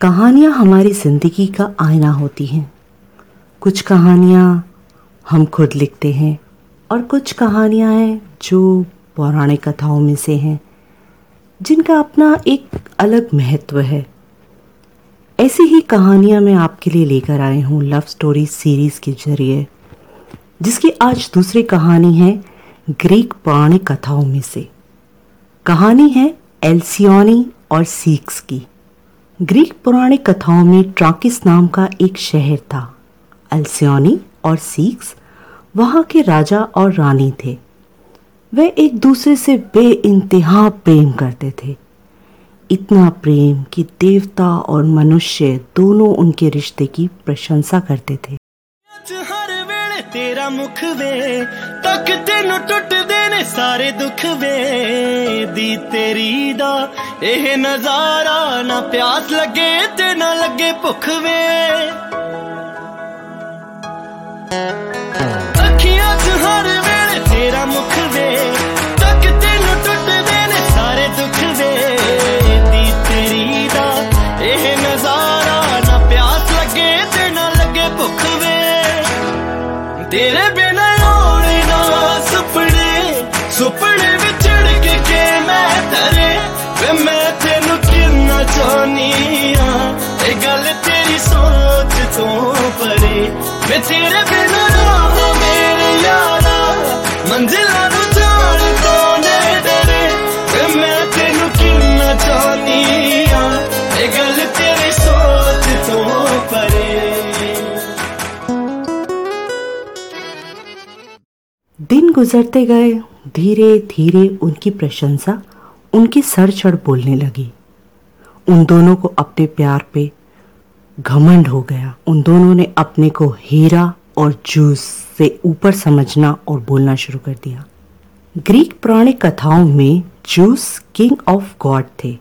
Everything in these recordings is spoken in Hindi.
कहानियाँ हमारी ज़िंदगी का आईना होती हैं। कुछ कहानियाँ हम खुद लिखते हैं और कुछ कहानियाँ हैं जो पौराणिक कथाओं में से हैं, जिनका अपना एक अलग महत्व है। ऐसी ही कहानियाँ मैं आपके लिए लेकर आए हूँ लव स्टोरी सीरीज़ के ज़रिए, जिसकी आज दूसरी कहानी है ग्रीक पौराणिक कथाओं में से। कहानी है एल्सियोनी और सीक्स की। ग्रीक पौराणिक कथाओं में ट्राकिस नाम का एक शहर था। अल्सियोनी और सीक्स वहाँ के राजा और रानी थे। वे एक दूसरे से बे इंतहा प्रेम करते थे। इतना प्रेम कि देवता और मनुष्य दोनों उनके रिश्ते की प्रशंसा करते थे। तेरा मुख वे तक तेन टुट देने सारे दुख वे दी तेरी दा एह नज़ारा ना प्यास लगे ते ना लगे भुख वे अखियाँ च हर वेले तेरा मुख वे गुजरते गए, धीरे धीरे उनकी प्रशंसा उनकी सर चढ़ बोलने लगी। उन दोनों को अपने प्यार पे घमंड हो गया। उन दोनों ने अपने को हीरा और जूस से ऊपर समझना और बोलना शुरू कर दिया। ग्रीक पौराणिक कथाओं में जूस किंग ऑफ़ गॉड थे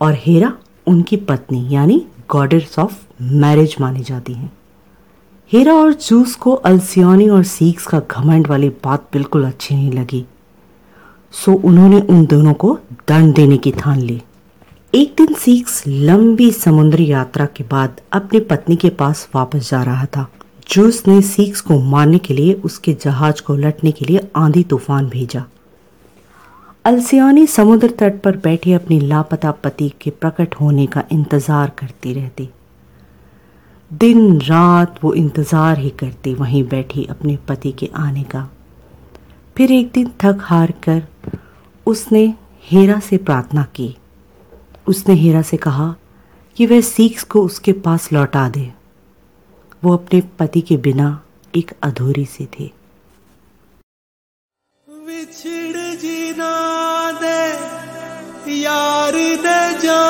और हीरा उनकी पत्नी, यानी गॉडेस ऑफ़ मैरिज मानी जाती हैं। हीरा और जूस को अल्सियोनी और सीक्स का घमंड वाली बात बिल्कुल अच्छी नहीं लगी। सो उन्होंने उन दोनों को दंड देने की ठान ली। एक दिन सीक्स लंबी समुद्री यात्रा के बाद अपनी पत्नी के पास वापस जा रहा था। जूस ने सीक्स को मारने के लिए उसके जहाज़ को लटने के लिए आंधी तूफ़ान भेजा। अल्सियोनी समुद्र तट पर बैठे अपनी लापता पति के प्रकट होने का इंतज़ार करती रहती। दिन रात वो इंतज़ार ही करती वहीं बैठी अपने पति के आने का। फिर एक दिन थक हार कर उसने हेरा से प्रार्थना की। उसने हेरा से कहा कि वह सीख्स को उसके पास लौटा दे। वो अपने पति के बिना एक अधूरी सी थी। बिछड़ जीना दे, यार दे जा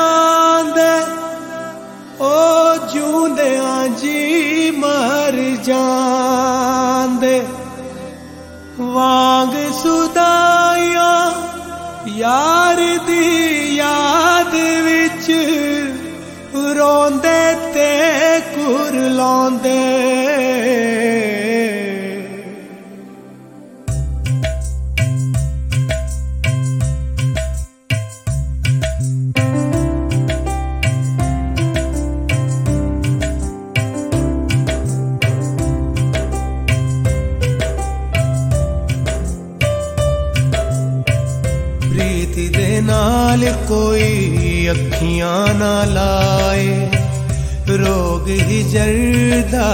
ਉਹ ਜੂੰਦਿਆਂ ਜੀ ਮਰ ਜਾਂਦੇ ਵਾਂਗ ਸੁਦਾਇਆ ਯਾਰ ਦੀ ਯਾਦ ਵਿੱਚ ਰੋਂਦੇ ਤੇ ਕੁਰ ਲਾਉਂਦੇ ਨਾਲ ਕੋਈ ਅੱਖੀਆਂ ਨਾ ਲਾਏ ਰੋਗ ਹੀ ਜਰਦਾ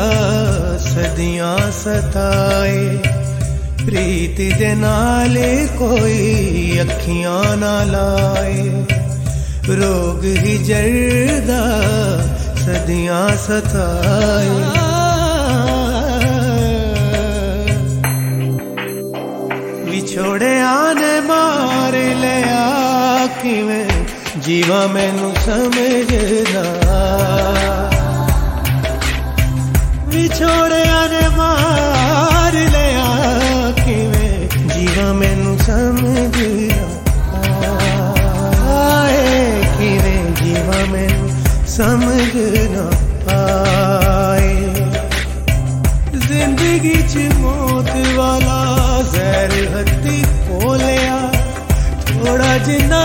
ਸਦੀਆਂ ਸਤਾਏ ਪ੍ਰੀਤ ਦੇ ਨਾਲ ਕੋਈ ਅੱਖੀਆਂ ਨਾ ਲਾਏ ਰੋਗ ਹੀ ਜਰਦਾ ਸਦੀਆਂ ਸਤਾਏ ਵਿਛੋੜਿਆਂ ਨੇ ਮਾਰ ਲਿਆ ਕਿਵੇਂ ਜੀਵਾ ਮੈਨੂੰ ਸਮਝਦਾ ਵਿਛੋੜਿਆਂ ਨੇ ਮਾਰ ਲਿਆ ਕਿਵੇਂ ਜੀਵਾ ਮੈਨੂੰ ਸਮਝਦਾ ਆਏ ਕਿਵੇਂ ਜੀਵਾ ਮੈਨੂੰ ਸਮਝ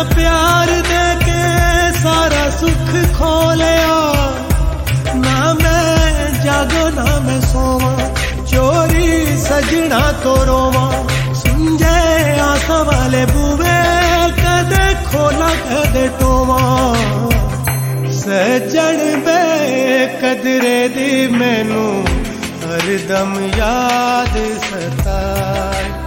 प्यार दे के सारा सुख खो लिया ना मैं जागो, ना मैं सोवा। चोरी सजना तो रोवा। समझे आसा वाले बुवे, कद खोला, कदे टोवा। सजन बे कदरे दी मैनू, हरदम याद सताए।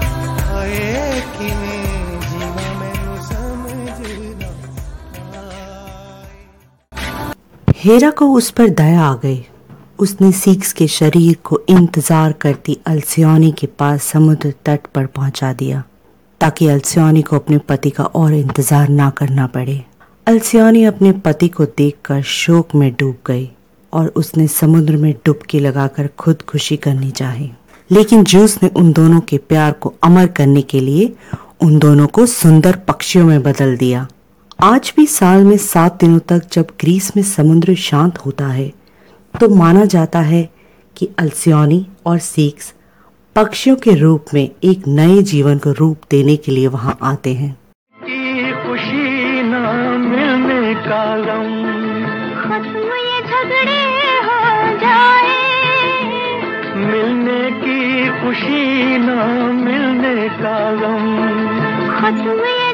हेरा को उस पर दया आ गई। उसने सीक्स के शरीर को इंतज़ार करती अल्सियोनी के पास समुद्र तट पर पहुँचा दिया, ताकि अल्सियोनी को अपने पति का और इंतज़ार ना करना पड़े। अल्सियोनी अपने पति को देखकर शोक में डूब गई और उसने समुद्र में डुबकी लगाकर खुद खुशी करनी चाही। लेकिन जूस ने उन दोनों के प्यार को अमर करने के लिए उन दोनों को सुंदर पक्षियों में बदल दिया। आज भी साल में सात दिनों तक जब ग्रीस में समुद्र शांत होता है तो माना जाता है कि अल्सियोनी और सीक्स पक्षियों के रूप में एक नए जीवन को रूप देने के लिए वहाँ आते हैं। खुशी ना मिलने का गम। खत्म ये झगड़े हो जाए। मिलने की खुशी ना मिलने का गम। खत्म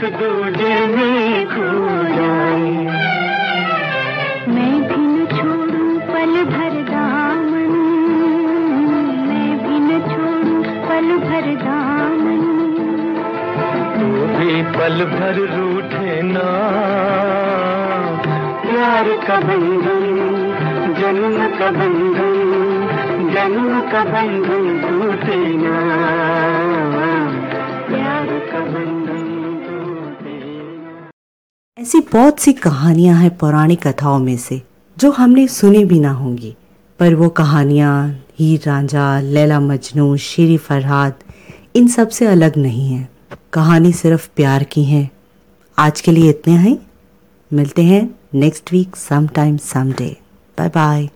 एक दूजे में खो जाए। मैं भी न छोड़ूं पल भर दामन। मैं भी न छोड़ूं पल भर दामन। तू भी पल भर रूठे ना। प्यार का बंधन जन्म का बंधन जन्म का बंधन टूटे ना। ऐसी बहुत सी कहानियाँ हैं पौराणिक कथाओं में से, जो हमने सुनी भी ना होंगी। पर वो कहानियाँ, हीर रांझा, लैला मजनू, शेरी फरहाद, इन सबसे अलग नहीं है। कहानी सिर्फ़ प्यार की है। आज के लिए इतने हैं। मिलते हैं next week some time some day bye bye